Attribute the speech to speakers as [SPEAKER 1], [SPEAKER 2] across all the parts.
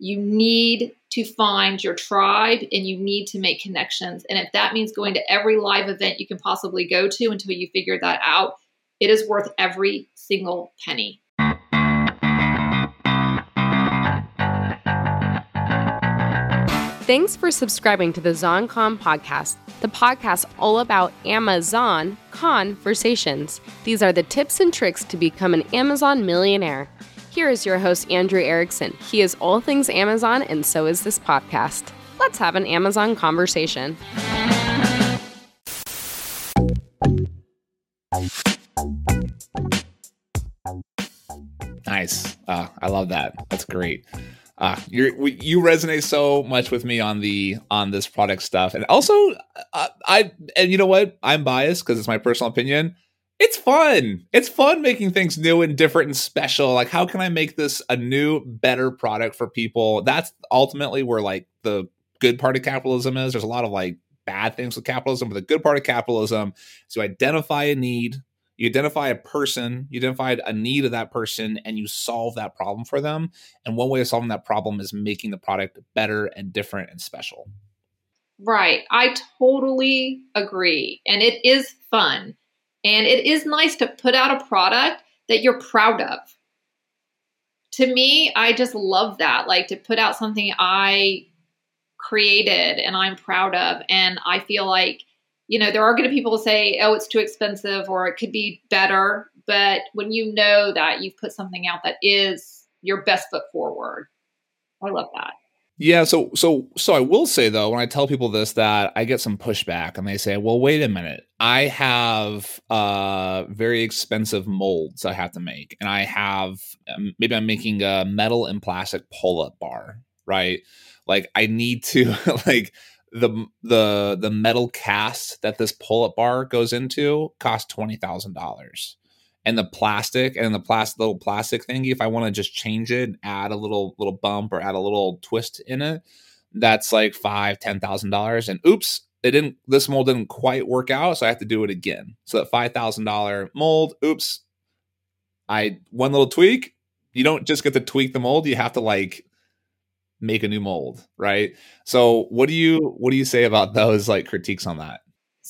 [SPEAKER 1] you need to find your tribe and you need to make connections. And if that means going to every live event you can possibly go to until you figure that out, it is worth every single penny.
[SPEAKER 2] Thanks for subscribing to the ZonCon podcast, the podcast all about Amazon conversations. These are the tips and tricks to become an Amazon millionaire. Here is your host, Andrew Erickson. He is all things Amazon, and so is this podcast. Let's have an Amazon conversation.
[SPEAKER 3] Nice. Uh, I love that. That's great. Uh, you resonate so much with me on the on this product stuff, and also uh, I and you know what? I'm biased because it's my personal opinion it's fun. It's fun making things new and different and special. Like, how can I make this a new, better product for people? That's ultimately where like the good part of capitalism is. There's a lot of like bad things with capitalism, but the good part of capitalism is you identify a need, you identify a person, you identify a need of that person, and you solve that problem for them. And one way of solving that problem is making the product better and different and special.
[SPEAKER 1] Right. I totally agree. And it is fun. And it is nice to put out a product that you're proud of. To me, I just love that. Like to put out something I created and I'm proud of. And I feel like, you know, there are going to people say, oh, it's too expensive or it could be better. But when you know that you've put something out that is your best foot forward, I love that.
[SPEAKER 3] Yeah, so so so I will say though, when I tell people this, that I get some pushback, and they say, "Well, wait a minute, I have uh very expensive molds I have to make, and I have um, maybe I'm making a metal and plastic pull-up bar, right? Like I need to like the the the metal cast that this pull-up bar goes into costs twenty thousand dollars." And the plastic and the plastic little plastic thingy if i want to just change it add a little little bump or add a little twist in it that's like five ten thousand dollars. And oops it didn't this mold didn't quite work out so i have to do it again. So that five thousand dollar mold oops. I one little tweak you don't just get to tweak the mold you have to like make a new mold right? So what do you what do you say about those like critiques on that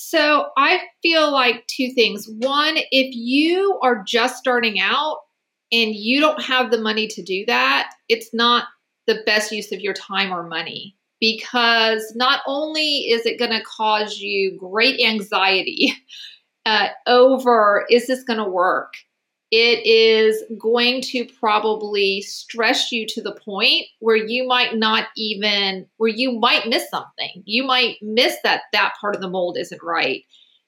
[SPEAKER 1] so I feel like two things. One, if you are just starting out and you don't have the money to do that, it's not the best use of your time or money because not only is it going to cause you great anxiety uh, over is this going to work it is going to probably stress you to the point where you might not even where you might miss something. You might miss that that part of the mold isn't right.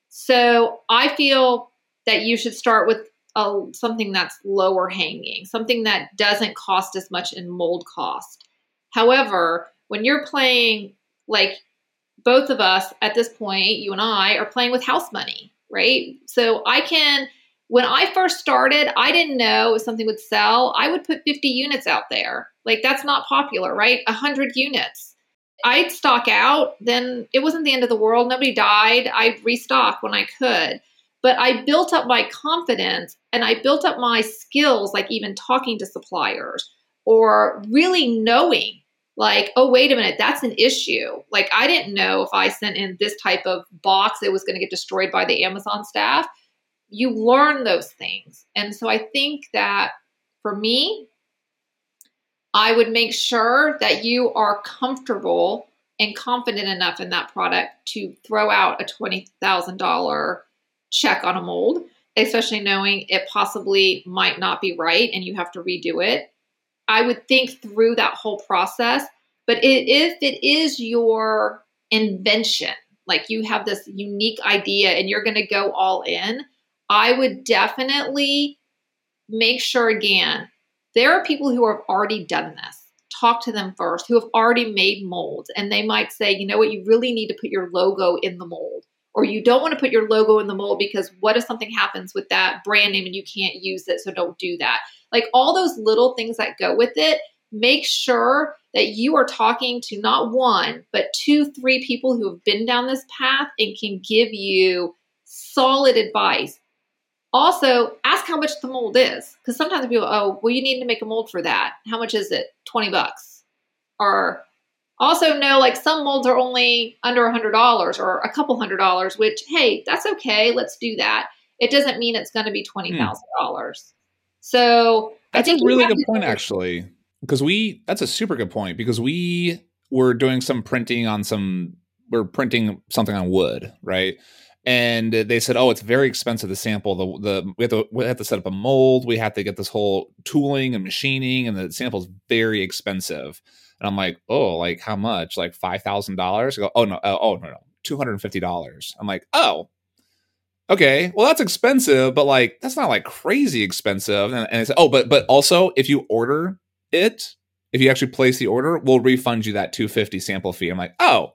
[SPEAKER 1] So i feel that you should start with a, something that's lower hanging something that doesn't cost as much in mold cost. However when you're playing like both of us at this point you and i are playing with house money right? So i can when I first started, I didn't know if something would sell. I would put 50 units out there. Like that's not popular, right? 100 units. I'd stock out, then it wasn't the end of the world. Nobody died. I'd restock when I could. But I built up my confidence and I built up my skills, like even talking to suppliers or really knowing, like, oh, wait a minute, that's an issue. Like, I didn't know if I sent in this type of box, it was going to get destroyed by the Amazon staff you learn those things. And so I think that for me, I would make sure that you are comfortable and confident enough in that product to throw out a $20,000 check on a mold, especially knowing it possibly might not be right and you have to redo it. I would think through that whole process. But if it is your invention, like you have this unique idea and you're going to go all in, I would definitely make sure again, there are people who have already done this. Talk to them first, who have already made molds, and they might say, you know what, you really need to put your logo in the mold. Or you don't want to put your logo in the mold because what if something happens with that brand name and you can't use it? So don't do that. Like all those little things that go with it, make sure that you are talking to not one, but two, three people who have been down this path and can give you solid advice also, ask how much the mold is because sometimes people, oh, well, you need to make a mold for that. How much is it? 20 bucks. Or also know like some molds are only under a hundred dollars or a couple hundred dollars, which hey, that's okay. Let's do that. It doesn't mean it's going to be twenty thousand hmm. dollars. So
[SPEAKER 3] that's a really good point, actually, because we that's a super good point because we were doing some printing on some we're printing something on wood, right? And they said, "Oh, it's very expensive to sample the the we have to we have to set up a mold, we have to get this whole tooling and machining, and the sample's very expensive." And I'm like, "Oh, like how much? Like five thousand dollars?" Go, "Oh no, uh, oh no, no, two hundred and fifty dollars." I'm like, "Oh, okay, well that's expensive, but like that's not like crazy expensive." And, and I said, "Oh, but but also if you order it, if you actually place the order, we'll refund you that two fifty sample fee." I'm like, "Oh."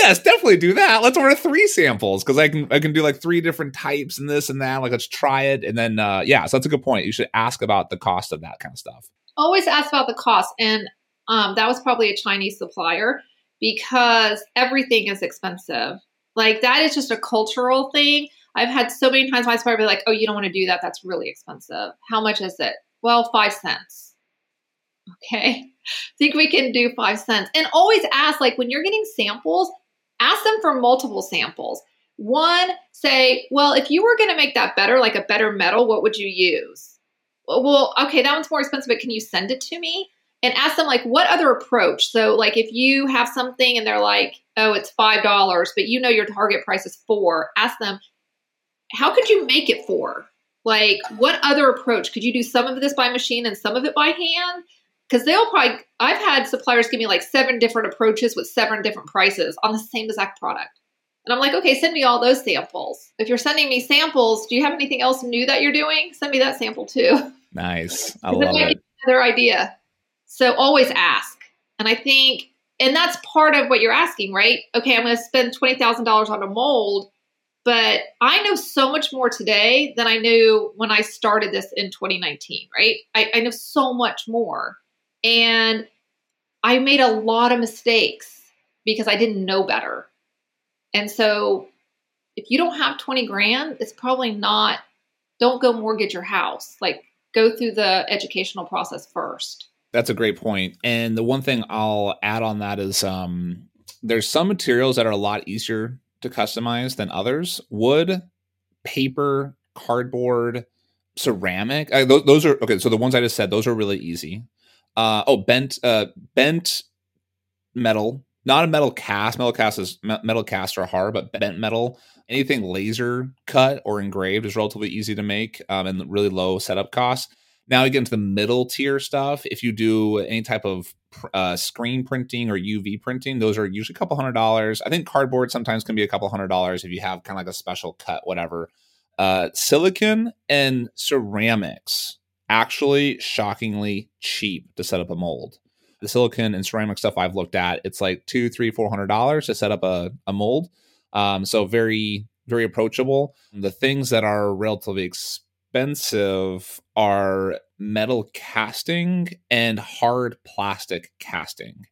[SPEAKER 3] Yes, definitely do that. Let's order three samples because I can I can do like three different types and this and that. Like let's try it and then uh, yeah, so that's a good point. You should ask about the cost of that kind of stuff.
[SPEAKER 1] Always ask about the cost, and um, that was probably a Chinese supplier because everything is expensive. Like that is just a cultural thing. I've had so many times my supplier be like, "Oh, you don't want to do that. That's really expensive. How much is it?" Well, five cents. Okay. Think we can do five cents. And always ask, like, when you're getting samples, ask them for multiple samples. One, say, well, if you were going to make that better, like a better metal, what would you use? Well, okay, that one's more expensive, but can you send it to me? And ask them, like, what other approach? So, like, if you have something and they're like, oh, it's $5, but you know your target price is four, ask them, how could you make it four? Like, what other approach? Could you do some of this by machine and some of it by hand? Because they'll probably i've had suppliers give me like seven different approaches with seven different prices on the same exact product. And i'm like okay send me all those samples. If you're sending me samples do you have anything else new that you're doing? Send me that sample too.
[SPEAKER 3] Nice. I love it.
[SPEAKER 1] another idea. So always ask. And i think and that's part of what you're asking right? Okay i'm going to spend $20000 on a mold but I know so much more today than I knew when I started this in 2019, right? I, I know so much more. And I made a lot of mistakes because I didn't know better. And so if you don't have 20 grand, it's probably not, don't go mortgage your house. Like go through the educational process first.
[SPEAKER 3] That's a great point. And the one thing I'll add on that is um, there's some materials that are a lot easier to customize than others. Wood, paper, cardboard, ceramic. Uh, those, those, are okay. So the ones I just said, those are really easy. Uh, oh, bent uh, bent metal, not a metal cast. Metal cast is metal cast are hard, but bent metal, anything laser cut or engraved is relatively easy to make um, and really low setup costs. Now you get into the middle tier stuff. If you do any type of uh, screen printing or UV printing, those are usually a couple hundred dollars. I think cardboard sometimes can be a couple hundred dollars if you have kind of like a special cut, whatever. Uh, silicon and ceramics actually shockingly cheap to set up a mold. The silicon and ceramic stuff I've looked at, it's like two, three, four hundred dollars to set up a, a mold. Um, so very, very approachable. The things that are relatively expensive are metal casting and hard plastic casting.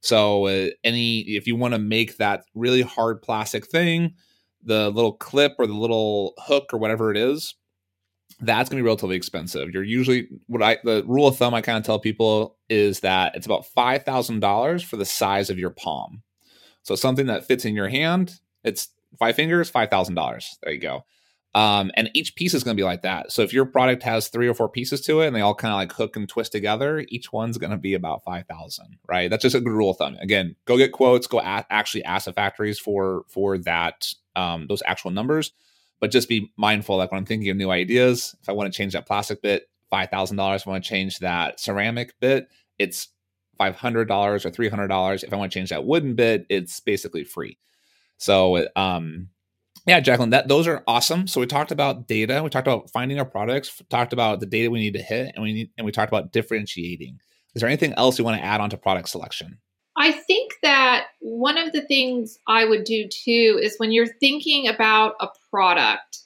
[SPEAKER 3] So uh, any if you want to make that really hard plastic thing, the little clip or the little hook or whatever it is, that's going to be relatively expensive. You're usually what I the rule of thumb I kind of tell people is that it's about five thousand dollars for the size of your palm. So something that fits in your hand, it's five fingers, five thousand dollars. There you go. Um, and each piece is going to be like that. So if your product has three or four pieces to it, and they all kind of like hook and twist together, each one's going to be about five thousand. Right? That's just a good rule of thumb. Again, go get quotes. Go at, actually ask the factories for for that um, those actual numbers but just be mindful like when i'm thinking of new ideas if i want to change that plastic bit $5000 if i want to change that ceramic bit it's $500 or $300 if i want to change that wooden bit it's basically free. So um yeah jacqueline that those are awesome. So we talked about data we talked about finding our products talked about the data we need to hit and we need and we talked about differentiating. Is there anything else you want to add on to product selection
[SPEAKER 1] I think that one of the things I would do too is when you're thinking about a product,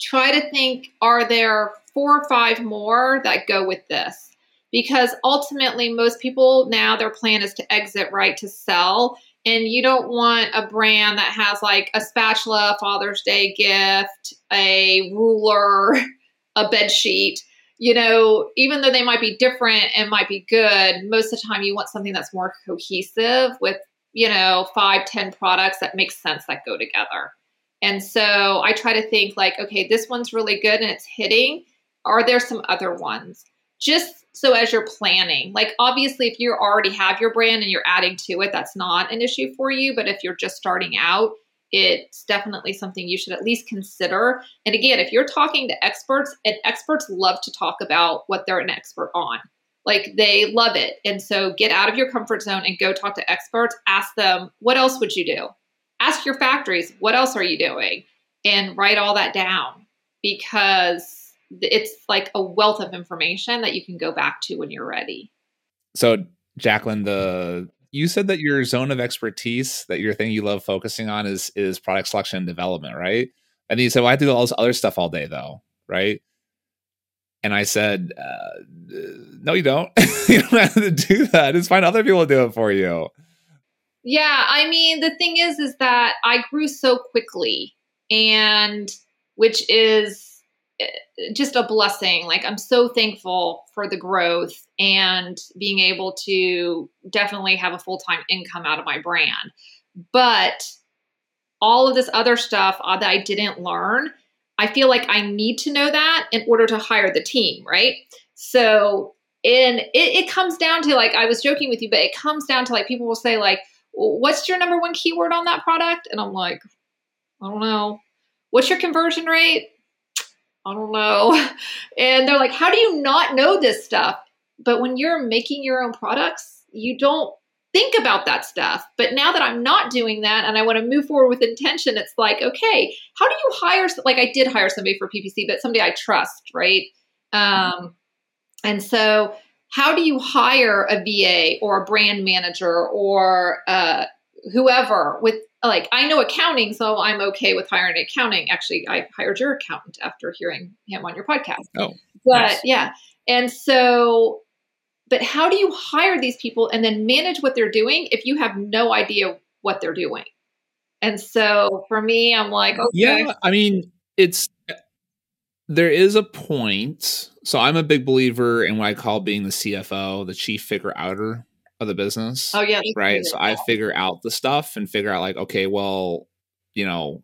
[SPEAKER 1] try to think are there four or five more that go with this? Because ultimately, most people now their plan is to exit right to sell. And you don't want a brand that has like a spatula, Father's Day gift, a ruler, a bed sheet. You know, even though they might be different and might be good, most of the time you want something that's more cohesive with, you know, five, ten products that make sense that go together. And so I try to think like, okay, this one's really good and it's hitting. Are there some other ones? Just so as you're planning, like obviously, if you already have your brand and you're adding to it, that's not an issue for you. But if you're just starting out, it's definitely something you should at least consider. And again, if you're talking to experts, and experts love to talk about what they're an expert on. Like they love it. And so get out of your comfort zone and go talk to experts. Ask them, what else would you do? Ask your factories, what else are you doing? And write all that down because it's like a wealth of information that you can go back to when you're ready.
[SPEAKER 3] So, Jacqueline, the you said that your zone of expertise, that your thing you love focusing on is is product selection and development, right? And you said, "Well, I do all this other stuff all day, though, right?" And I said, uh, "No, you don't. you don't have to do that. Just find other people to do it for you."
[SPEAKER 1] Yeah, I mean, the thing is, is that I grew so quickly, and which is just a blessing. Like I'm so thankful for the growth and being able to definitely have a full time income out of my brand. But all of this other stuff uh, that I didn't learn, I feel like I need to know that in order to hire the team, right? So, and it, it comes down to like, I was joking with you, but it comes down to like, people will say, like, what's your number one keyword on that product? And I'm like, I don't know. What's your conversion rate? I don't know. And they're like, how do you not know this stuff? But when you're making your own products, you don't think about that stuff. But now that I'm not doing that and I want to move forward with intention, it's like, okay, how do you hire? Like I did hire somebody for PPC, but somebody I trust, right? Um, and so, how do you hire a VA or a brand manager or uh, whoever with like I know accounting, so I'm okay with hiring accounting. Actually, I hired your accountant after hearing him on your podcast.
[SPEAKER 3] Oh,
[SPEAKER 1] but nice. yeah, and so, but how do you hire these people and then manage what they're doing if you have no idea what they're doing? And so for me, I'm like, okay.
[SPEAKER 3] yeah, I mean, it's there is a point. So I'm a big believer in what I call being the CFO, the chief figure outer of the business.
[SPEAKER 1] Oh yeah,
[SPEAKER 3] right. So I figure out the stuff and figure out like, okay, well, you know,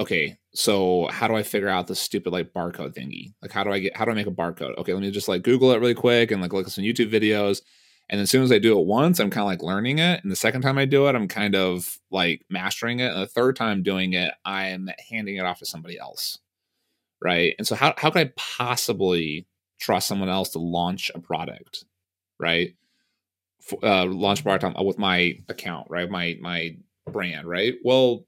[SPEAKER 3] okay, so how do I figure out the stupid like barcode thingy? Like, how do I get? How do I make a barcode? Okay, let me just like Google it really quick and like look at some YouTube videos. And as soon as I do it once, I'm kind of like learning it. And the second time I do it, I'm kind of like mastering it. And the third time doing it, I'm handing it off to somebody else. Right. And so how, how can I possibly trust someone else to launch a product? Right uh, launch Bartom uh, with my account, right? My my brand, right? Well,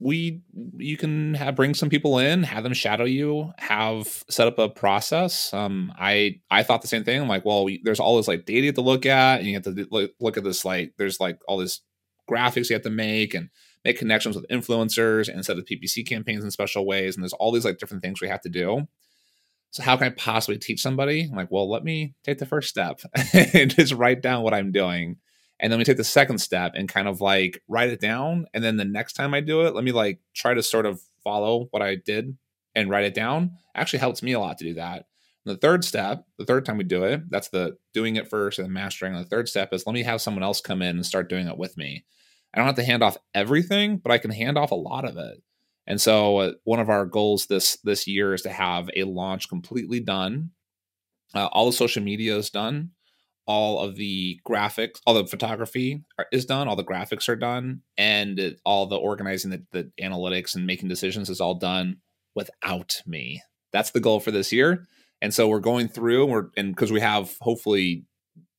[SPEAKER 3] we you can have bring some people in, have them shadow you, have set up a process. Um, I I thought the same thing. I'm like, well, we, there's all this like data to look at, and you have to look, look at this like there's like all this graphics you have to make and make connections with influencers and set up PPC campaigns in special ways, and there's all these like different things we have to do. So how can I possibly teach somebody? I'm like, well, let me take the first step and just write down what I'm doing. And then we take the second step and kind of like write it down. And then the next time I do it, let me like try to sort of follow what I did and write it down. Actually helps me a lot to do that. And the third step, the third time we do it, that's the doing it first and mastering. And the third step is let me have someone else come in and start doing it with me. I don't have to hand off everything, but I can hand off a lot of it. And so uh, one of our goals this this year is to have a launch completely done. Uh, all the social media is done. All of the graphics, all the photography are, is done. All the graphics are done, and it, all the organizing, the, the analytics, and making decisions is all done without me. That's the goal for this year. And so we're going through, and we're and because we have hopefully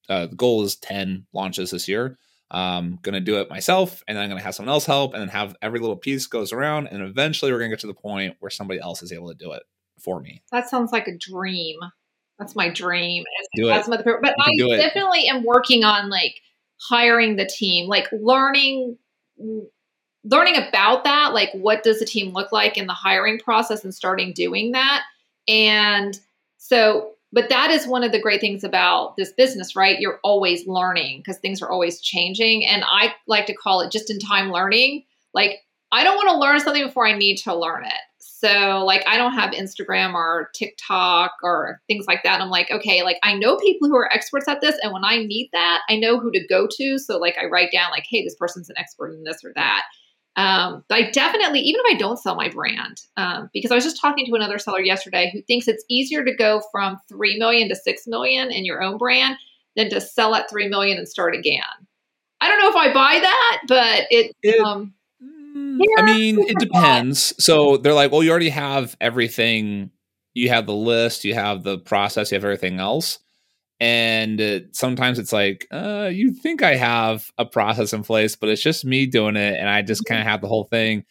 [SPEAKER 3] uh, the goal is ten launches this year I'm gonna do it myself, and then I'm gonna have someone else help, and then have every little piece goes around, and eventually we're gonna get to the point where somebody else is able to do it for me.
[SPEAKER 1] That sounds like a dream. That's my dream.
[SPEAKER 3] Do it.
[SPEAKER 1] But I definitely am working on like hiring the team, like learning learning about that, like what does the team look like in the hiring process and starting doing that. And so but that is one of the great things about this business, right? You're always learning because things are always changing. And I like to call it just in time learning. Like, I don't want to learn something before I need to learn it. so like I don't have Instagram or TikTok or things like that. I'm like, okay, like I know people who are experts at this, and when I need that, I know who to go to. So like I write down like, hey, this person's an expert in this or that. Um, but I definitely, even if I don't sell my brand, um, because I was just talking to another seller yesterday who thinks it's easier to go from three million to six million in your own brand than to sell at three million and start again. I don't know if I buy that, but it.
[SPEAKER 3] It-
[SPEAKER 1] um,
[SPEAKER 3] I mean, it depends. So they're like, well, you already have everything. You have the list, you have the process, you have everything else. And uh, sometimes it's like, uh, you think I have a process in place, but it's just me doing it. And I just kind of have the whole thing.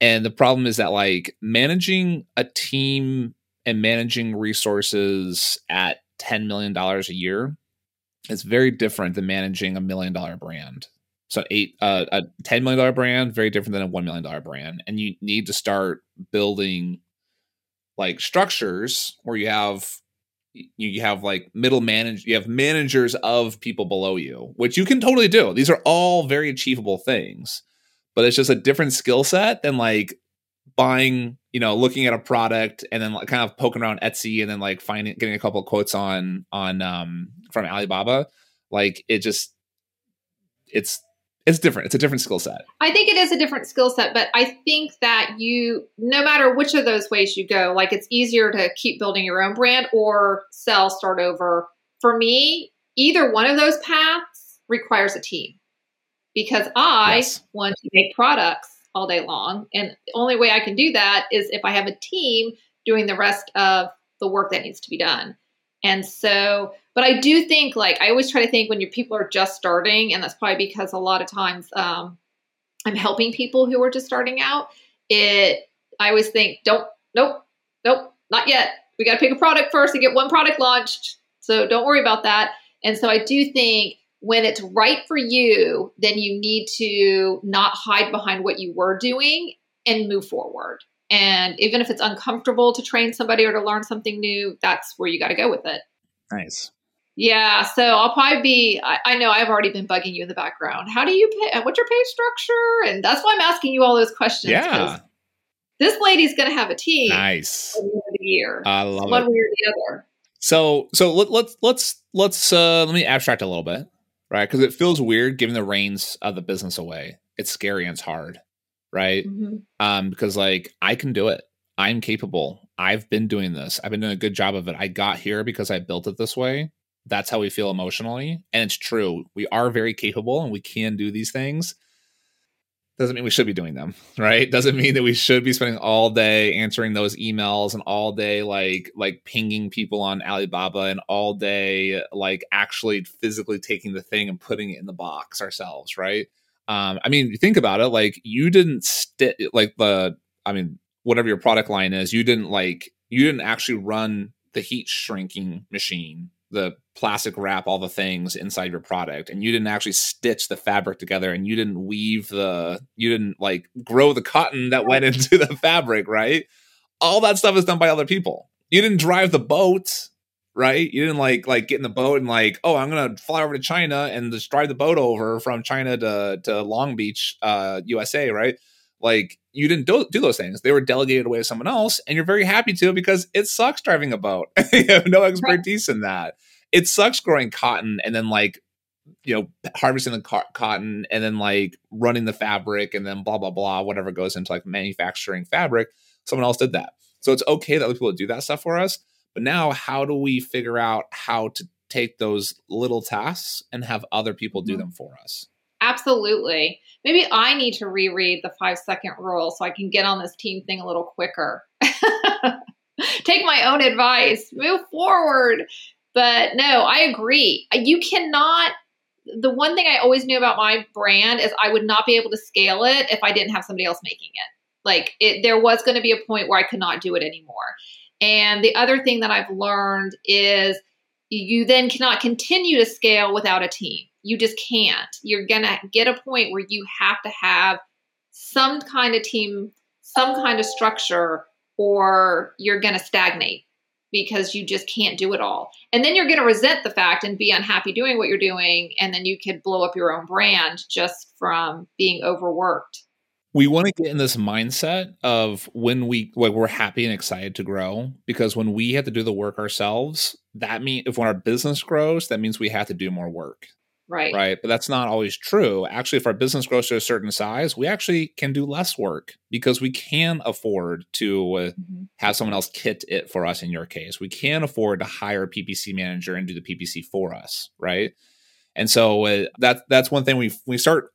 [SPEAKER 3] And the problem is that, like, managing a team and managing resources at $10 million a year is very different than managing a million dollar brand. So eight uh, a ten million dollar brand very different than a one million dollar brand, and you need to start building like structures where you have you have like middle manage you have managers of people below you, which you can totally do. These are all very achievable things, but it's just a different skill set than like buying you know looking at a product and then like kind of poking around Etsy and then like finding getting a couple of quotes on on um from Alibaba. Like it just it's it's different. It's a different skill set.
[SPEAKER 1] I think it is a different skill set, but I think that you, no matter which of those ways you go, like it's easier to keep building your own brand or sell, start over. For me, either one of those paths requires a team because I
[SPEAKER 3] Yes.
[SPEAKER 1] want to make products all day long. And the only way I can do that is if I have a team doing the rest of the work that needs to be done. And so, but I do think like I always try to think when your people are just starting, and that's probably because a lot of times um, I'm helping people who are just starting out. It I always think, don't, nope, nope, not yet. We got to pick a product first and get one product launched. So don't worry about that. And so I do think when it's right for you, then you need to not hide behind what you were doing and move forward. And even if it's uncomfortable to train somebody or to learn something new, that's where you got to go with it.
[SPEAKER 3] Nice.
[SPEAKER 1] Yeah, so I'll probably be. I, I know I've already been bugging you in the background. How do you pay? What's your pay structure? And that's why I'm asking you all those questions.
[SPEAKER 3] Yeah.
[SPEAKER 1] this lady's going to have a team
[SPEAKER 3] Nice.
[SPEAKER 1] at the end of the year,
[SPEAKER 3] I love
[SPEAKER 1] one
[SPEAKER 3] it.
[SPEAKER 1] way or the other.
[SPEAKER 3] So so let, let's let's let's uh let me abstract a little bit, right? Because it feels weird giving the reins of the business away. It's scary and it's hard, right?
[SPEAKER 1] Mhm.
[SPEAKER 3] Um, because like I can do it. I'm capable. I've been doing this. I've been doing a good job of it. I got here because I built it this way. That's how we feel emotionally. And it's true. We are very capable and we can do these things. Doesn't mean we should be doing them, right? Doesn't mean that we should be spending all day answering those emails and all day like like pinging people on Alibaba and all day like actually physically taking the thing and putting it in the box ourselves, right? Um, I mean, you think about it. Like you didn't stick like the, I mean, whatever your product line is, you didn't like you didn't actually run the heat shrinking machine, the plastic wrap, all the things inside your product, and you didn't actually stitch the fabric together, and you didn't weave the, you didn't like grow the cotton that went into the fabric, right? All that stuff is done by other people. You didn't drive the boat, right? You didn't like like get in the boat and like, oh, I'm gonna fly over to China and just drive the boat over from China to to Long Beach, uh, USA, right? Like you didn't do, do those things; they were delegated away to someone else, and you're very happy to because it sucks driving a boat. you have no expertise in that. It sucks growing cotton and then like you know harvesting the co- cotton and then like running the fabric and then blah blah blah whatever goes into like manufacturing fabric. Someone else did that, so it's okay that other people do that stuff for us. But now, how do we figure out how to take those little tasks and have other people do
[SPEAKER 1] Mhm.
[SPEAKER 3] them for us?
[SPEAKER 1] Absolutely. Maybe I need to reread the five second rule so I can get on this team thing a little quicker. Take my own advice, move forward. But no, I agree. You cannot. The one thing I always knew about my brand is I would not be able to scale it if I didn't have somebody else making it. Like it, there was going to be a point where I could not do it anymore. And the other thing that I've learned is you then cannot continue to scale without a team. You just can't. You're going to get a point where you have to have some kind of team, some kind of structure, or you're going to stagnate because you just can't do it all. And then you're going to resent the fact and be unhappy doing what you're doing. And then you could blow up your own brand just from being overworked.
[SPEAKER 3] we want to get in this mindset of when we like we're happy and excited to grow because when we have to do the work ourselves that mean if when our business grows that means we have to do more work
[SPEAKER 1] right.
[SPEAKER 3] right? But that's not always true. Actually if our business grows to a certain size we actually can do less work because we can afford to uh, mm-hmm. have someone else kit it for us in your case. We can afford to hire a ppc manager and do the ppc for us right? And so uh, that that's one thing we we start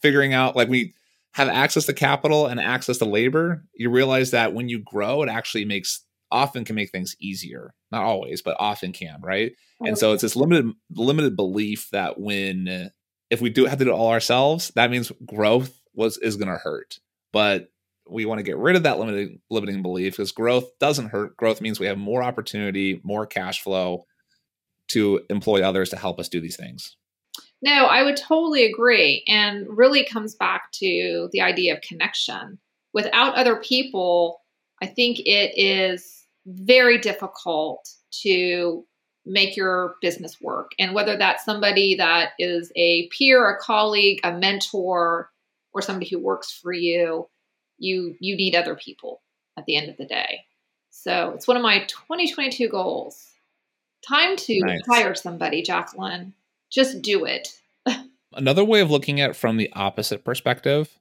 [SPEAKER 3] figuring out like we have access to capital and access to labor, you realize that when you grow, it actually makes often can make things easier. Not always, but often can, right? Okay. And so it's this limited limited belief that when if we do have to do it all ourselves, that means growth was is going to hurt. But we want to get rid of that limiting limiting belief because growth doesn't hurt. Growth means we have more opportunity, more cash flow to employ others to help us do these things.
[SPEAKER 1] No, I would totally agree. And really comes back to the idea of connection. Without other people, I think it is very difficult to make your business work. And whether that's somebody that is a peer, a colleague, a mentor, or somebody who works for you, you you need other people at the end of the day. So it's one of my 2022 goals. Time to nice. hire somebody, Jacqueline just do it.
[SPEAKER 3] Another way of looking at it from the opposite perspective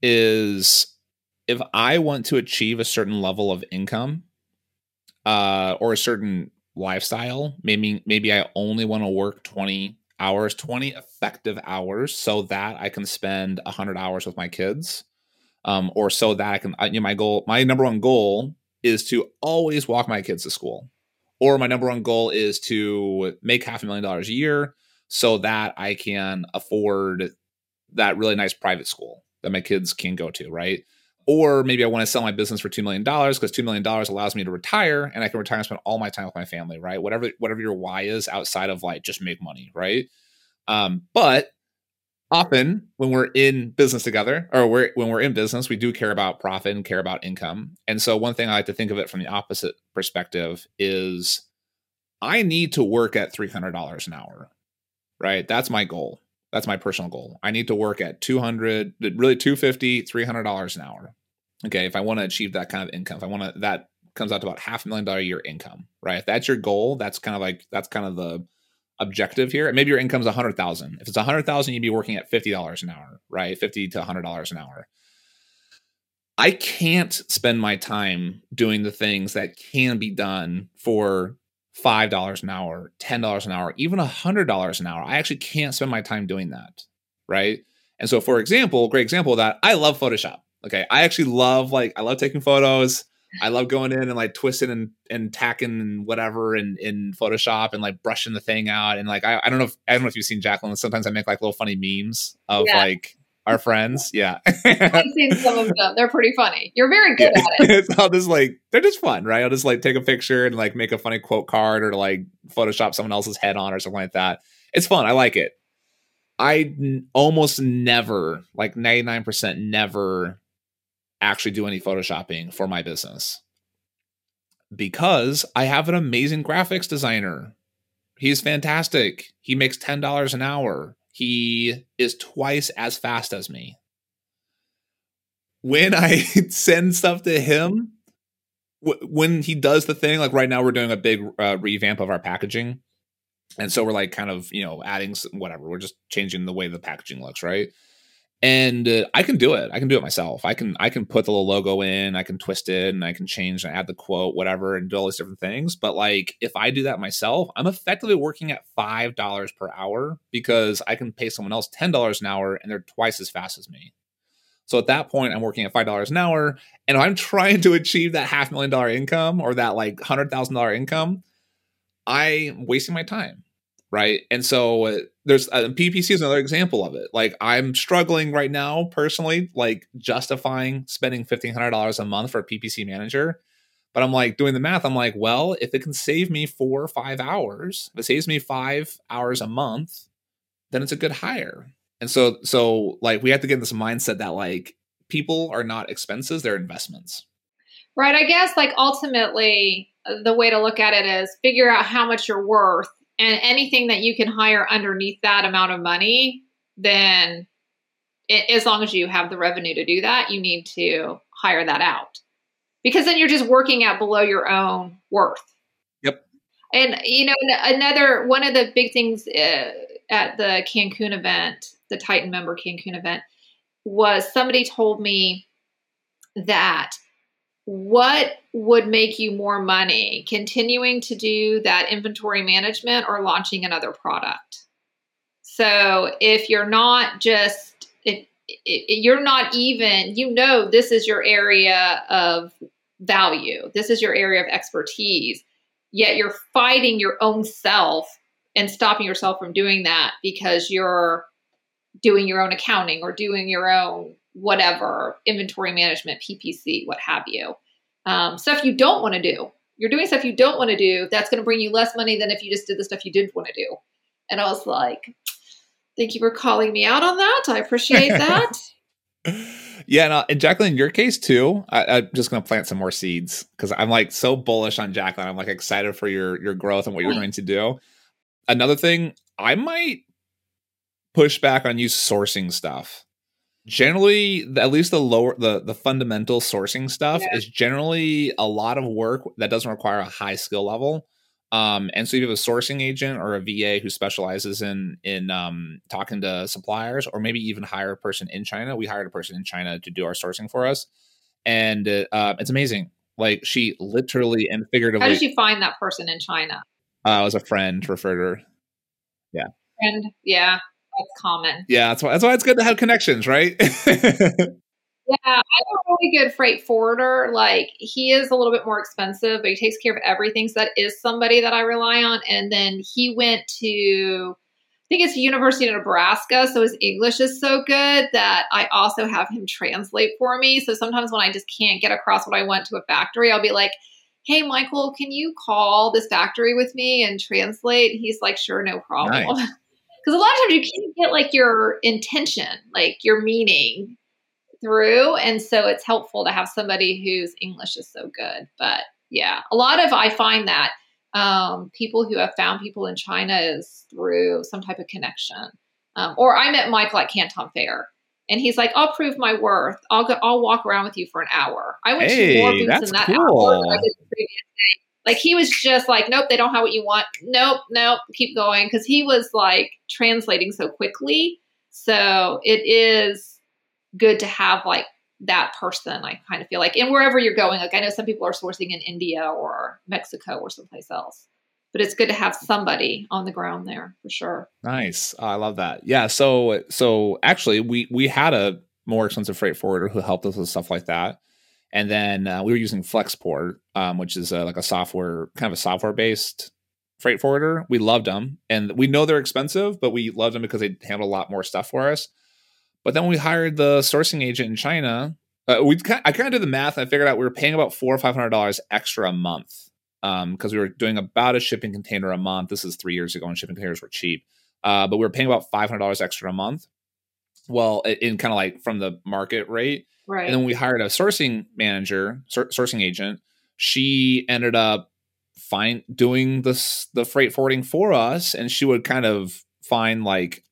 [SPEAKER 3] is if I want to achieve a certain level of income uh, or a certain lifestyle, maybe maybe I only want to work 20 hours, 20 effective hours so that I can spend 100 hours with my kids. Um, or so that I can, you know, my goal, my number one goal is to always walk my kids to school. Or my number one goal is to make half a million dollars a year so that I can afford that really nice private school that my kids can go to, right? Or maybe I want to sell my business for $2 million because $2 million allows me to retire and I can retire and spend all my time with my family, right? Whatever, whatever your why is outside of like just make money, right? Um, but often when we're in business together or we're, when we're in business, we do care about profit and care about income. And so one thing I like to think of it from the opposite perspective is I need to work at $300 an hour right? That's my goal. That's my personal goal. I need to work at 200, really 250, $300 an hour. Okay. If I want to achieve that kind of income, if I want to, that comes out to about half a million dollar a year income, right? If that's your goal, that's kind of like, that's kind of the objective here. Maybe your income's a hundred thousand. If it's a hundred thousand, you'd be working at $50 an hour, right? 50 to hundred dollars an hour. I can't spend my time doing the things that can be done for $5 an hour, $10 an hour, even $100 an hour. I actually can't spend my time doing that. Right. And so, for example, great example of that, I love Photoshop. Okay. I actually love, like, I love taking photos. I love going in and like twisting and, and tacking and whatever in, in Photoshop and like brushing the thing out. And like, I, I don't know if, I don't know if you've seen Jacqueline. Sometimes I make like little funny memes of yeah. like, our friends. Yeah.
[SPEAKER 1] I've seen some of them. They're pretty funny. You're very good yeah. at it.
[SPEAKER 3] I'll just like, they're just fun, right? I'll just like take a picture and like make a funny quote card or like Photoshop someone else's head on or something like that. It's fun. I like it. I n- almost never, like 99% never actually do any photoshopping for my business because I have an amazing graphics designer. He's fantastic. He makes $10 an hour he is twice as fast as me. When I send stuff to him, when he does the thing, like right now, we're doing a big uh, revamp of our packaging. And so we're like kind of, you know, adding some, whatever. We're just changing the way the packaging looks, right? And uh, I can do it. I can do it myself. I can I can put the little logo in. I can twist it, and I can change and add the quote, whatever, and do all these different things. But like, if I do that myself, I'm effectively working at five dollars per hour because I can pay someone else ten dollars an hour, and they're twice as fast as me. So at that point, I'm working at five dollars an hour, and I'm trying to achieve that half million dollar income or that like hundred thousand dollar income. I'm wasting my time right? And so uh, there's uh, PPC is another example of it. Like I'm struggling right now personally, like justifying spending fifteen hundred dollars a month for a PPC manager. But I'm like doing the math. I'm like, well, if it can save me four or five hours, if it saves me five hours a month, then it's a good hire. And so, so like we have to get in this mindset that like people are not expenses; they're investments.
[SPEAKER 1] Right. I guess like ultimately the way to look at it is figure out how much you're worth and anything that you can hire underneath that amount of money, then as long as you have the revenue to do that, you need to hire that out because then you're just working out below your own worth.
[SPEAKER 3] Yep.
[SPEAKER 1] And you know, another one of the big things uh, at the Cancun event, the Titan member Cancun event, was somebody told me that what would make you more money continuing to do that inventory management or launching another product? So if you're not just if, if you're not even you know this is your area of value this is your area of expertise yet you're fighting your own self and stopping yourself from doing that because you're doing your own accounting or doing your own whatever inventory management, PPC, what have you. Um, stuff you don't want to do. You're doing stuff you don't want to do. That's going to bring you less money than if you just did the stuff you did want to do. And I was like, thank you for calling me out on that. I appreciate that.
[SPEAKER 3] yeah, no, and Jacqueline, in your case too, I, am just going to plant some more seeds because I'm like so bullish on Jacqueline. I'm like excited for your your growth and what you're going to do. Another thing, I might push back on you sourcing stuff generally at least the lower the the fundamental sourcing stuff yeah. is generally a lot of work that doesn't require a high skill level. Um, and so you have a sourcing agent or a va who specializes in in um, talking to suppliers or maybe even hire a person in china. We hired a person in china to do our sourcing for us. And uh, it's amazing. Like she literally and figuratively
[SPEAKER 1] how did you find that person in china?
[SPEAKER 3] Uh, was a friend referred her yeah.
[SPEAKER 1] Friend? Yeah that's common.
[SPEAKER 3] Yeah, that's why that's why it's good to have connections, right?
[SPEAKER 1] Yeah, I have a really good freight forwarder. Like he is a little bit more expensive, but he takes care of everything. So that is somebody that I rely on. And then he went to I think it's University of Nebraska, so his English is so good that I also have him translate for me. So sometimes when I just can't get across what I want to a factory, I'll be like, "Hey, Michael, can you call this factory with me and translate?" He's like, "Sure, no problem." Nice. because a lot of times you can't get like your intention, like your meaning through. And so it's helpful to have somebody whose English is so good. But yeah, a lot of I find that um, people who have found people in China is through some type of connection. Um, or I met Michael at Canton Fair. And he's like, I'll prove my worth. I'll go, I'll walk around with you for an hour. I went
[SPEAKER 3] hey,
[SPEAKER 1] to more
[SPEAKER 3] booths
[SPEAKER 1] in that
[SPEAKER 3] cool.
[SPEAKER 1] hour than I did the previous day. Like he was just like, nope, they don't have what you want. Nope, nope, keep going. Because he was like translating so quickly. So it is good to have like that person, I kind of feel like. And wherever you're going, like I know some people are sourcing in India or Mexico or someplace else. But it's good to have somebody on the ground there for sure.
[SPEAKER 3] Nice. Oh, I love that. Yeah. So so actually we we had a more expensive freight forwarder who helped us with stuff like that and then uh, we were using Flexport, um, which is like a software, kind of a software based freight forwarder. We loved them, and we know they're expensive, but we loved them because they handle a lot more stuff for us. But then we hired the sourcing agent in China. Uh, we I kind of did the math, and I figured out we were paying about four or five hundred dollars extra a month because um, we were doing about a shipping container a month. This is three years ago, and shipping containers were cheap, uh, but we were paying about five hundred dollars extra a month. Well, in kind of like from the market rate
[SPEAKER 1] Right.
[SPEAKER 3] And then we hired a sourcing manager, sourcing agent. She ended up find doing this the freight forwarding for us, and she would kind of find like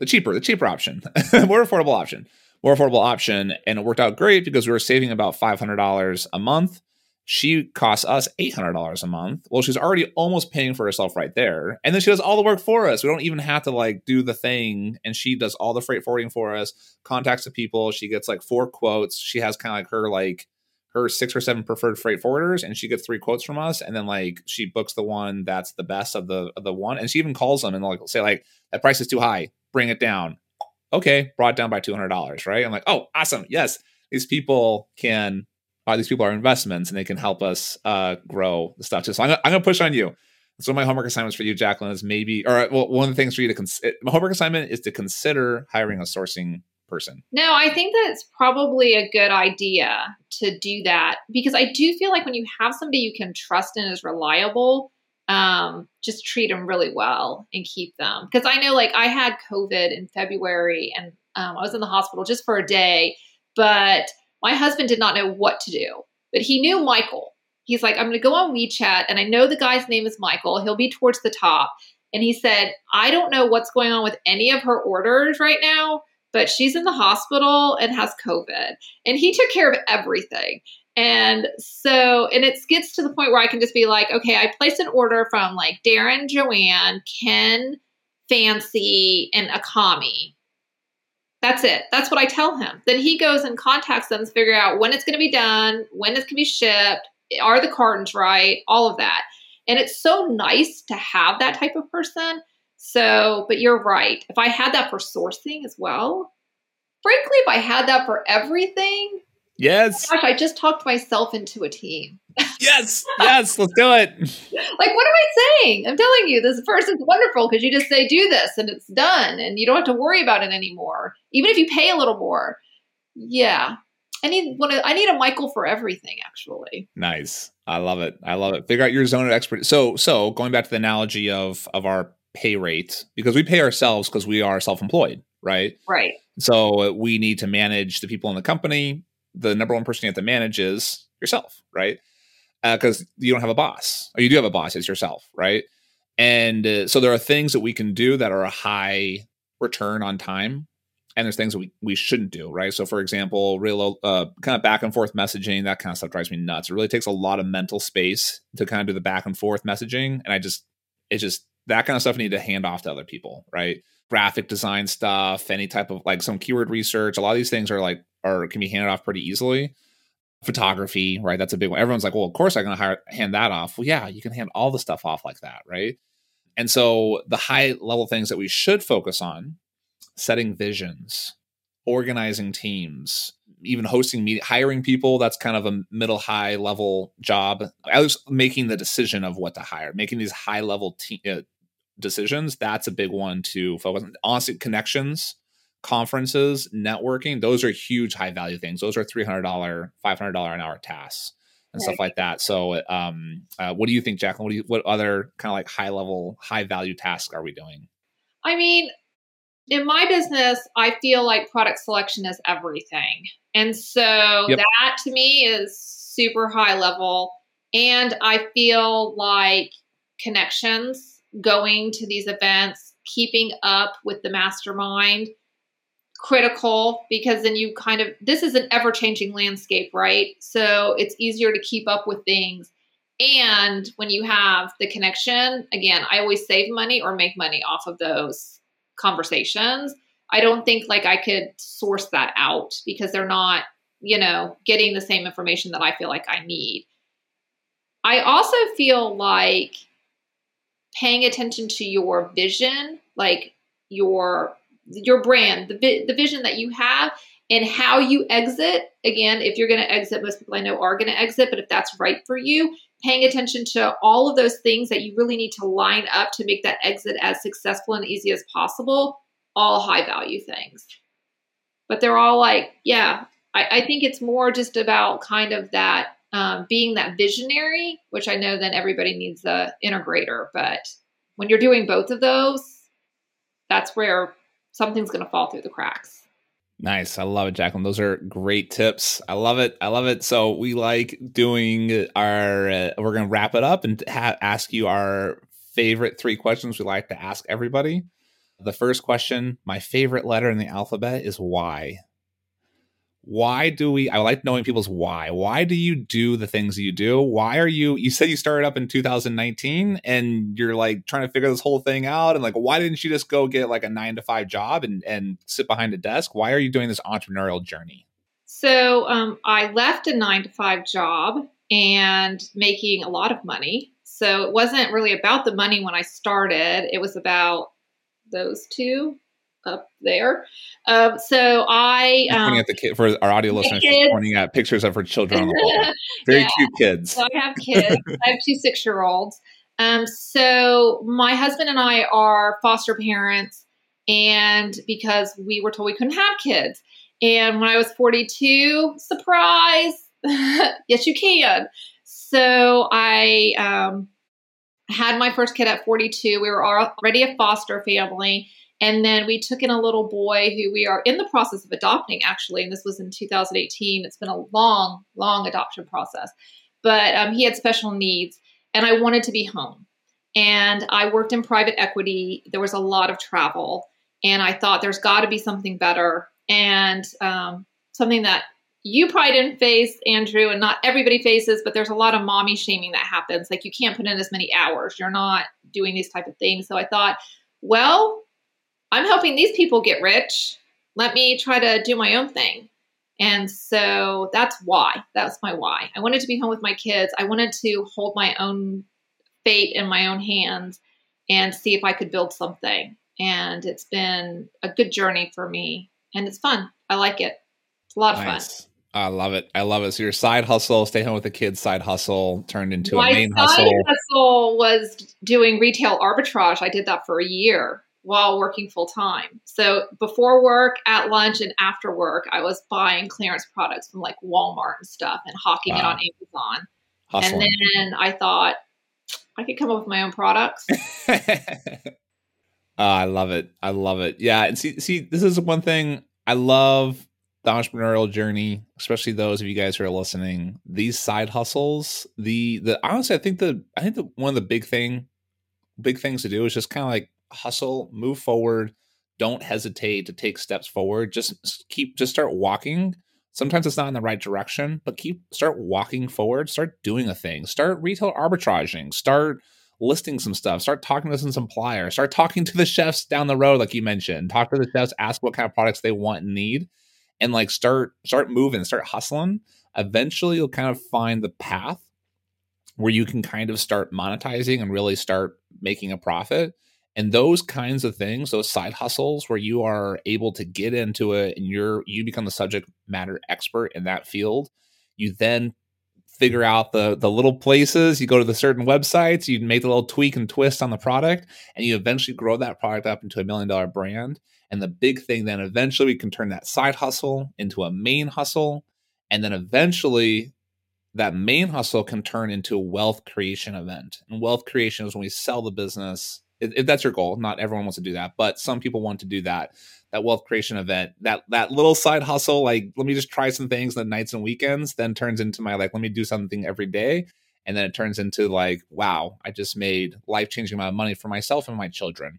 [SPEAKER 3] the cheaper, the cheaper option, more affordable option, more affordable option, and it worked out great because we were saving about five hundred dollars a month she costs us $800 a month. Well, she's already almost paying for herself right there. And then she does all the work for us. We don't even have to like do the thing. And she does all the freight forwarding for us, contacts the people. She gets like four quotes. She has kind of like her like her six or seven preferred freight forwarders and she gets three quotes from us and then like she books the one that's the best of the of the one and she even calls them and like say like that price is too high bring it down okay brought down by $200 right i'm like oh awesome yes these people can uh, these people are investments and they can help us uh, grow the stuff. So I'm, I'm going to push on you. So my homework assignments for you, Jacqueline, is maybe, or well, one of the things for you to consider, my homework assignment is to consider hiring a sourcing person.
[SPEAKER 1] No, I think that's probably a good idea to do that because I do feel like when you have somebody you can trust and is reliable, um, just treat them really well and keep them. Because I know, like, I had COVID in February and um, I was in the hospital just for a day, but my husband did not know what to do, but he knew Michael. He's like, I'm going to go on WeChat, and I know the guy's name is Michael. He'll be towards the top. And he said, I don't know what's going on with any of her orders right now, but she's in the hospital and has COVID. And he took care of everything. And so, and it gets to the point where I can just be like, okay, I placed an order from like Darren, Joanne, Ken, Fancy, and Akami. That's it. That's what I tell him. Then he goes and contacts them to figure out when it's going to be done, when it's going to be shipped, are the cartons right, all of that. And it's so nice to have that type of person. So, but you're right. If I had that for sourcing as well, frankly, if I had that for everything,
[SPEAKER 3] Yes.
[SPEAKER 1] Oh gosh, I just talked myself into a team.
[SPEAKER 3] yes. Yes. Let's do it.
[SPEAKER 1] like, what am I saying? I'm telling you, this person's wonderful because you just say, do this and it's done and you don't have to worry about it anymore. Even if you pay a little more. Yeah. I need one. Of, I need a Michael for everything. Actually,
[SPEAKER 3] nice. I love it. I love it. Figure out your zone of expertise. So, so going back to the analogy of of our pay rate, because we pay ourselves because we are self employed, right?
[SPEAKER 1] Right.
[SPEAKER 3] So we need to manage the people in the company. The number one person you have to manage is yourself, right? Because uh, you don't have a boss, or you do have a boss. It's yourself, right? And uh, so there are things that we can do that are a high return on time and there's things that we, we shouldn't do, right? So, for example, real uh, kind of back and forth messaging, that kind of stuff drives me nuts. It really takes a lot of mental space to kind of do the back and forth messaging, and I just it's just that kind of stuff I need to hand off to other people, right? Graphic design stuff, any type of like some keyword research, a lot of these things are like are can be handed off pretty easily. Photography, right? That's a big one. Everyone's like, well, of course I'm going to hand that off. Well, yeah, you can hand all the stuff off like that, right? And so the high level things that we should focus on setting visions, organizing teams, even hosting meet hiring people. That's kind of a middle high level job. I was making the decision of what to hire, making these high level te- uh, decisions. That's a big one to focus on. Honestly, connections, conferences, networking. Those are huge high value things. Those are three hundred dollar, five hundred dollar an hour tasks and stuff like that. So, um, uh, what do you think, Jacqueline? What do you, what other kind of like high level, high value tasks are we doing?
[SPEAKER 1] I mean, in my business, I feel like product selection is everything. And so yep. that to me is super high level. And I feel like connections, going to these events, keeping up with the mastermind, critical because then you kind of, this is an ever changing landscape, right? So it's easier to keep up with things. And when you have the connection, again, I always save money or make money off of those conversations. I don't think like I could source that out because they're not, you know, getting the same information that I feel like I need. I also feel like paying attention to your vision, like your your brand, the the vision that you have and how you exit. Again, if you're going to exit, most people I know are going to exit, but if that's right for you, paying attention to all of those things that you really need to line up to make that exit as successful and easy as possible, all high value things. But they're all like, yeah, I, I think it's more just about kind of that um, being that visionary, which I know then everybody needs a integrator. But when you're doing both of those, that's where something's going to fall through the cracks.
[SPEAKER 3] Nice. I love it, Jacqueline. Those are great tips. I love it. I love it. So we like doing our, uh, we're going to wrap it up and ha- ask you our favorite three questions we like to ask everybody. The first question, my favorite letter in the alphabet is Y why do we i like knowing people's why. Why do you do the things you do? Why are you you said you started up in 2019 and you're like trying to figure this whole thing out and like why didn't you just go get like a nine to five job and and sit behind a desk? Why are you doing this entrepreneurial journey?
[SPEAKER 1] So um, i left a nine to five job and making a lot of money. So it wasn't really about the money when i started. It was about those two up there. Um, so I
[SPEAKER 3] um, pointing at the kid for our audio listeners, pointing at pictures of her children on the wall. Very yeah. cute kids.
[SPEAKER 1] So I have kids. I have two six year olds. Um, so my husband and I are foster parents, and because we were told we couldn't have kids, and when I was 42, surprise, yes, you can. So I um, had my first kid at 42. We were already a foster family and then we took in a little boy who we are in the process of adopting, actually. And this was in 2018. It's been a long, long adoption process. But um, he had special needs, and I wanted to be home. And I worked in private equity. There was a lot of travel. And I thought there's got to be something better and um, something that you probably didn't face, Andrew, and not everybody faces, but there's a lot of mommy shaming that happens. Like you can't put in as many hours. You're not doing these type of things. So I thought, well, I'm helping these people get rich. Let me try to do my own thing. And so that's why. That's my why. I wanted to be home with my kids. I wanted to hold my own fate in my own hands and see if I could build something. And it's been a good journey for me. And it's fun. I like it. It's a lot of nice. fun.
[SPEAKER 3] I love it. I love it. So your side hustle, stay home with the kids side hustle turned into My a main hustle. My side
[SPEAKER 1] hustle was doing retail arbitrage. I did that for a year while working full time. So before work, at lunch, and after work, I was buying clearance products from like Walmart and stuff and hawking wow. it on Amazon. Hustling. And then I thought I could come up with my own products.
[SPEAKER 3] uh, I love it. I love it. Yeah, and see, see, this is one thing I love the entrepreneurial journey, especially those of you guys who are listening, these side hustles, the the honestly, I think the I think the one of the big thing, big things to do is just kind of like hustle, move forward, don't hesitate to take steps forward. Just keep just start walking. Sometimes it's not in the right direction, but keep start walking forward, start doing a thing, start retail arbitraging, start listing some stuff, start talking to some suppliers, start talking to the chefs down the road, like you mentioned. Talk to the chefs, ask what kind of products they want and need and like start start moving, start hustling, eventually you'll kind of find the path where you can kind of start monetizing and really start making a profit. And those kinds of things, those side hustles where you are able to get into it and you're you become the subject matter expert in that field, you then figure out the the little places you go to the certain websites you make the little tweak and twist on the product and you eventually grow that product up into a million dollar brand and the big thing then eventually we can turn that side hustle into a main hustle. And then eventually that main hustle can turn into a wealth creation event. And wealth creation is when we sell the business. If, that's your goal, not everyone wants to do that, but some people want to do that. That wealth creation event, that that little side hustle, like let me just try some things the nights and weekends, then turns into my like let me do something every day, and then it turns into like wow, I just made life changing amount of money for myself and my children.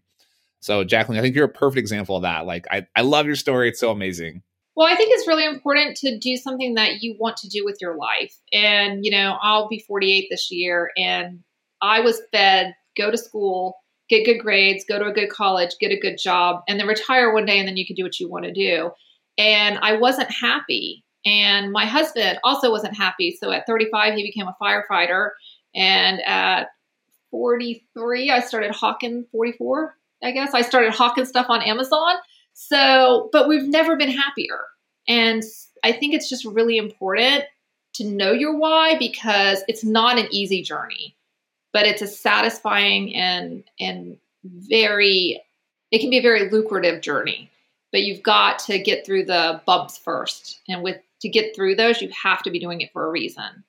[SPEAKER 3] So, Jacqueline, I think you're a perfect example of that. Like, I, I love your story. It's so amazing.
[SPEAKER 1] Well, I think it's really important to do something that you want to do with your life. And, you know, I'll be 48 this year, and I was fed go to school, get good grades, go to a good college, get a good job, and then retire one day, and then you can do what you want to do. And I wasn't happy. And my husband also wasn't happy. So at 35, he became a firefighter. And at 43, I started hawking 44 I guess. I started hawking stuff on Amazon. So, but we've never been happier. And I think it's just really important to know your why because it's not an easy journey, but it's a satisfying and and very it can be a very lucrative journey. But you've got to get through the bumps first. And with to get through those, you have to be doing it for a reason.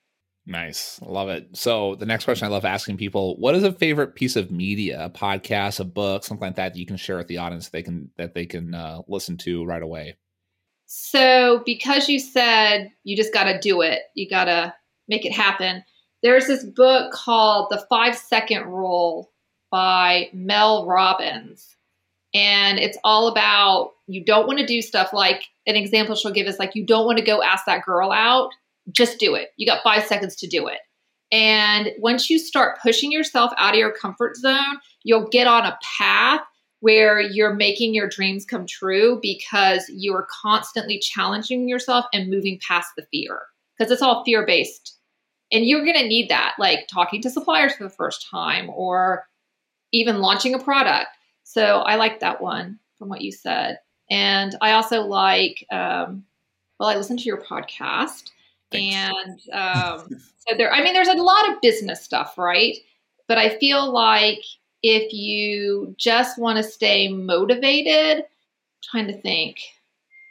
[SPEAKER 3] Nice. Love it. So the next question I love asking people, what is a favorite piece of media, a podcast, a book, something like that, that you can share with the audience they can that they can uh, listen to right away?
[SPEAKER 1] So because you said you just got to do it, you got to make it happen. There's this book called The 5 Second Rule by Mel Robbins. And it's all about you don't want to do stuff like an example she'll give is like you don't want to go ask that girl out just do it. You got five seconds to do it. And once you start pushing yourself out of your comfort zone, you'll get on a path where you're making your dreams come true because you're constantly challenging yourself and moving past the fear because it's all fear based. And you're going to need that, like talking to suppliers for the first time or even launching a product. So I like that one from what you said. And I also like, um, well, I listened to your podcast Thanks. And um, so there, I mean, there's a lot of business stuff, right? But I feel like if you just want to stay motivated, I'm trying to think,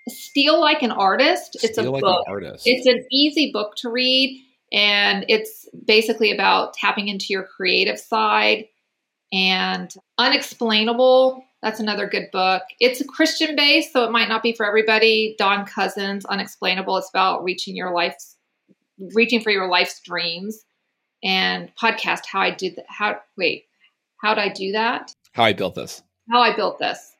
[SPEAKER 1] Steal Like an Artist. It's a like book. It's an easy book to read, and it's basically about tapping into your creative side. And Unexplainable that's another good book. It's a Christian base, so it might not be for everybody. Don Cousins, Unexplainable. It's about reaching your life's, reaching for your life's dreams. And podcast, how I did that. How wait, how did I do that?
[SPEAKER 3] How I built this.
[SPEAKER 1] How I built this.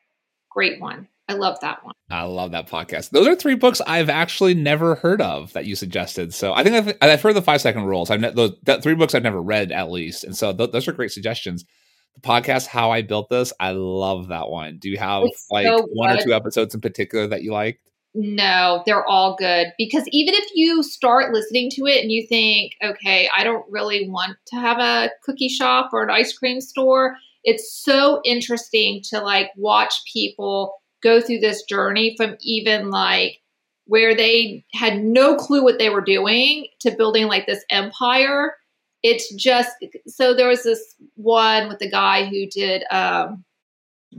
[SPEAKER 1] Great one. I love that one.
[SPEAKER 3] I love that podcast. Those are three books I've actually never heard of that you suggested. So I think I've, I've heard the five second rules. I've ne- those that three books I've never read at least, and so th- those are great suggestions. The podcast "How I Built This," I love that one. Do you have
[SPEAKER 1] It's
[SPEAKER 3] like
[SPEAKER 1] so
[SPEAKER 3] one or two episodes in particular that you liked?
[SPEAKER 1] No, they're all good because even if you start listening to it and you think, okay, I don't really want to have a cookie shop or an ice cream store, it's so interesting to like watch people go through this journey from even like where they had no clue what they were doing to building like this empire. It's just so there was this one with the guy who did um,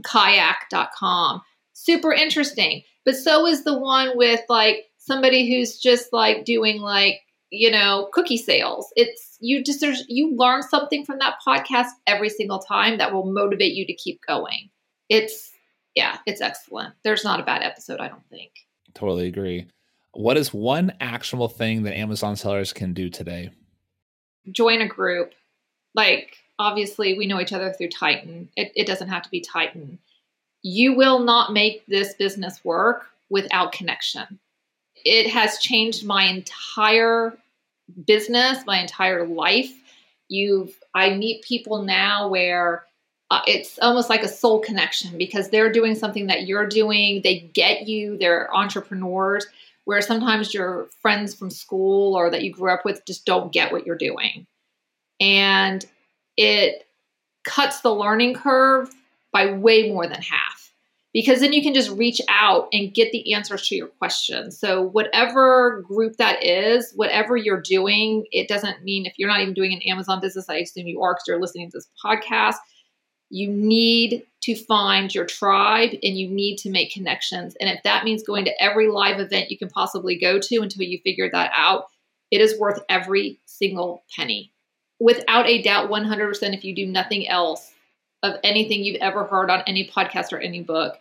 [SPEAKER 1] kayak.com. Super interesting. But so is the one with like somebody who's just like doing like, you know, cookie sales. It's you just there's you learn something from that podcast every single time that will motivate you to keep going. It's yeah, it's excellent. There's not a bad episode, I don't think.
[SPEAKER 3] Totally agree. What is one actionable thing that Amazon sellers can do today?
[SPEAKER 1] Join a group. Like obviously we know each other through Titan. It, it doesn't have to be Titan. You will not make this business work without connection. It has changed my entire business, my entire life. You've I meet people now where uh, it's almost like a soul connection because they're doing something that you're doing. They get you. They're entrepreneurs. Where sometimes your friends from school or that you grew up with just don't get what you're doing, and it cuts the learning curve by way more than half because then you can just reach out and get the answers to your questions. So, whatever group that is, whatever you're doing, it doesn't mean if you're not even doing an Amazon business, I assume you are because you're listening to this podcast. You need to find your tribe and you need to make connections. And if that means going to every live event you can possibly go to until you figure that out, it is worth every single penny. Without a doubt, 100%, if you do nothing else, of anything you've ever heard on any podcast or any book,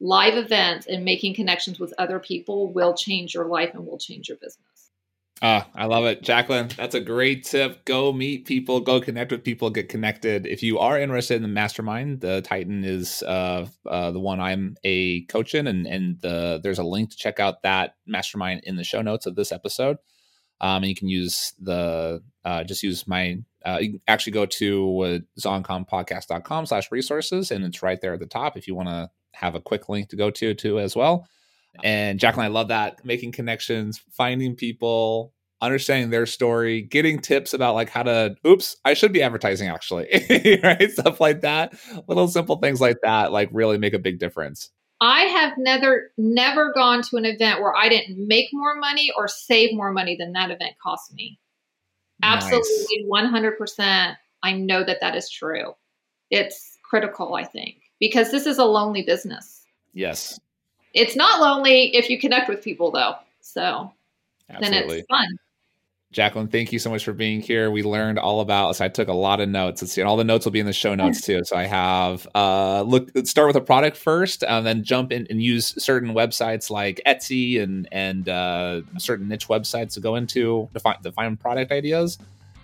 [SPEAKER 1] live events and making connections with other people will change your life and will change your business.
[SPEAKER 3] Ah, I love it. Jacqueline, that's a great tip. Go meet people, go connect with people, get connected. If you are interested in the mastermind, the Titan is uh, uh, the one I'm a coach in, and, and the, there's a link to check out that mastermind in the show notes of this episode. Um, and you can use the, uh, just use my, uh, you can actually go to uh, zonconpodcast.com slash resources, and it's right there at the top if you want to have a quick link to go to, too, as well. And Jacqueline, I love that making connections, finding people, understanding their story, getting tips about like how to, oops, I should be advertising actually, right? Stuff like that. Little simple things like that, like really make a big difference.
[SPEAKER 1] I have never never gone to an event where I didn't make more money or save more money than that event cost me. Absolutely, one hundred percent. I know that that is true. It's critical, I think, because this is a lonely business.
[SPEAKER 3] Yes,
[SPEAKER 1] It's not lonely if you connect with people, though. So then it's fun.
[SPEAKER 3] Jacqueline, thank you so much for being here. We learned all about. So I took a lot of notes. Let's see, and all the notes will be in the show notes too. So I have uh, look, start with a product first, and then jump in and use certain websites like Etsy and and uh, certain niche websites to go into to find, to find product ideas,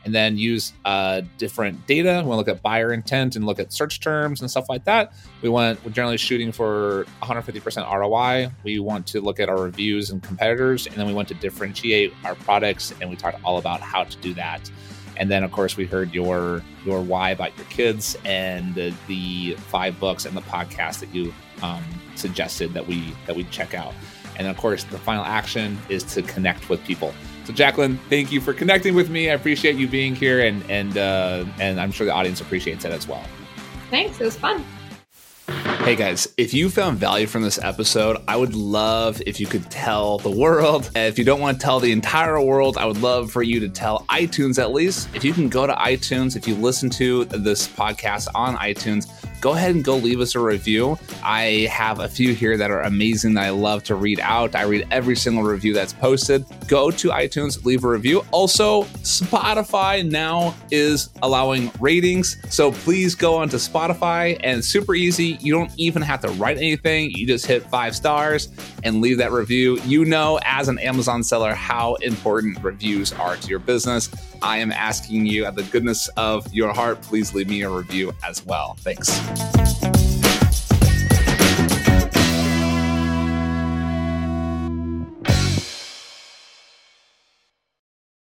[SPEAKER 3] and then use uh, different data. We look at buyer intent and look at search terms and stuff like that. We want we're generally shooting for 150% ROI. We want to look at our reviews and competitors, and then we want to differentiate our products. And we talked all about how to do that. And then, of course, we heard your your why about your kids and the, the five books and the podcast that you um, suggested that we that we check out. And of course, the final action is to connect with people. So, Jacqueline, thank you for connecting with me. I appreciate you being here, and and uh, and I'm sure the audience appreciates it as well.
[SPEAKER 1] Thanks. It was fun.
[SPEAKER 3] Hey guys, if you found value from this episode, I would love if you could tell the world. And if you don't want to tell the entire world, I would love for you to tell iTunes at least. If you can go to iTunes, if you listen to this podcast on iTunes, go ahead and go leave us a review. I have a few here that are amazing that I love to read out. I read every single review that's posted. Go to iTunes, leave a review. Also, Spotify now is allowing ratings. So please go onto Spotify and super easy. You don't even have to write anything. You just hit five stars and leave that review. You know, as an Amazon seller, how important reviews are to your business. I am asking you, at the goodness of your heart, please leave me a review as well. Thanks.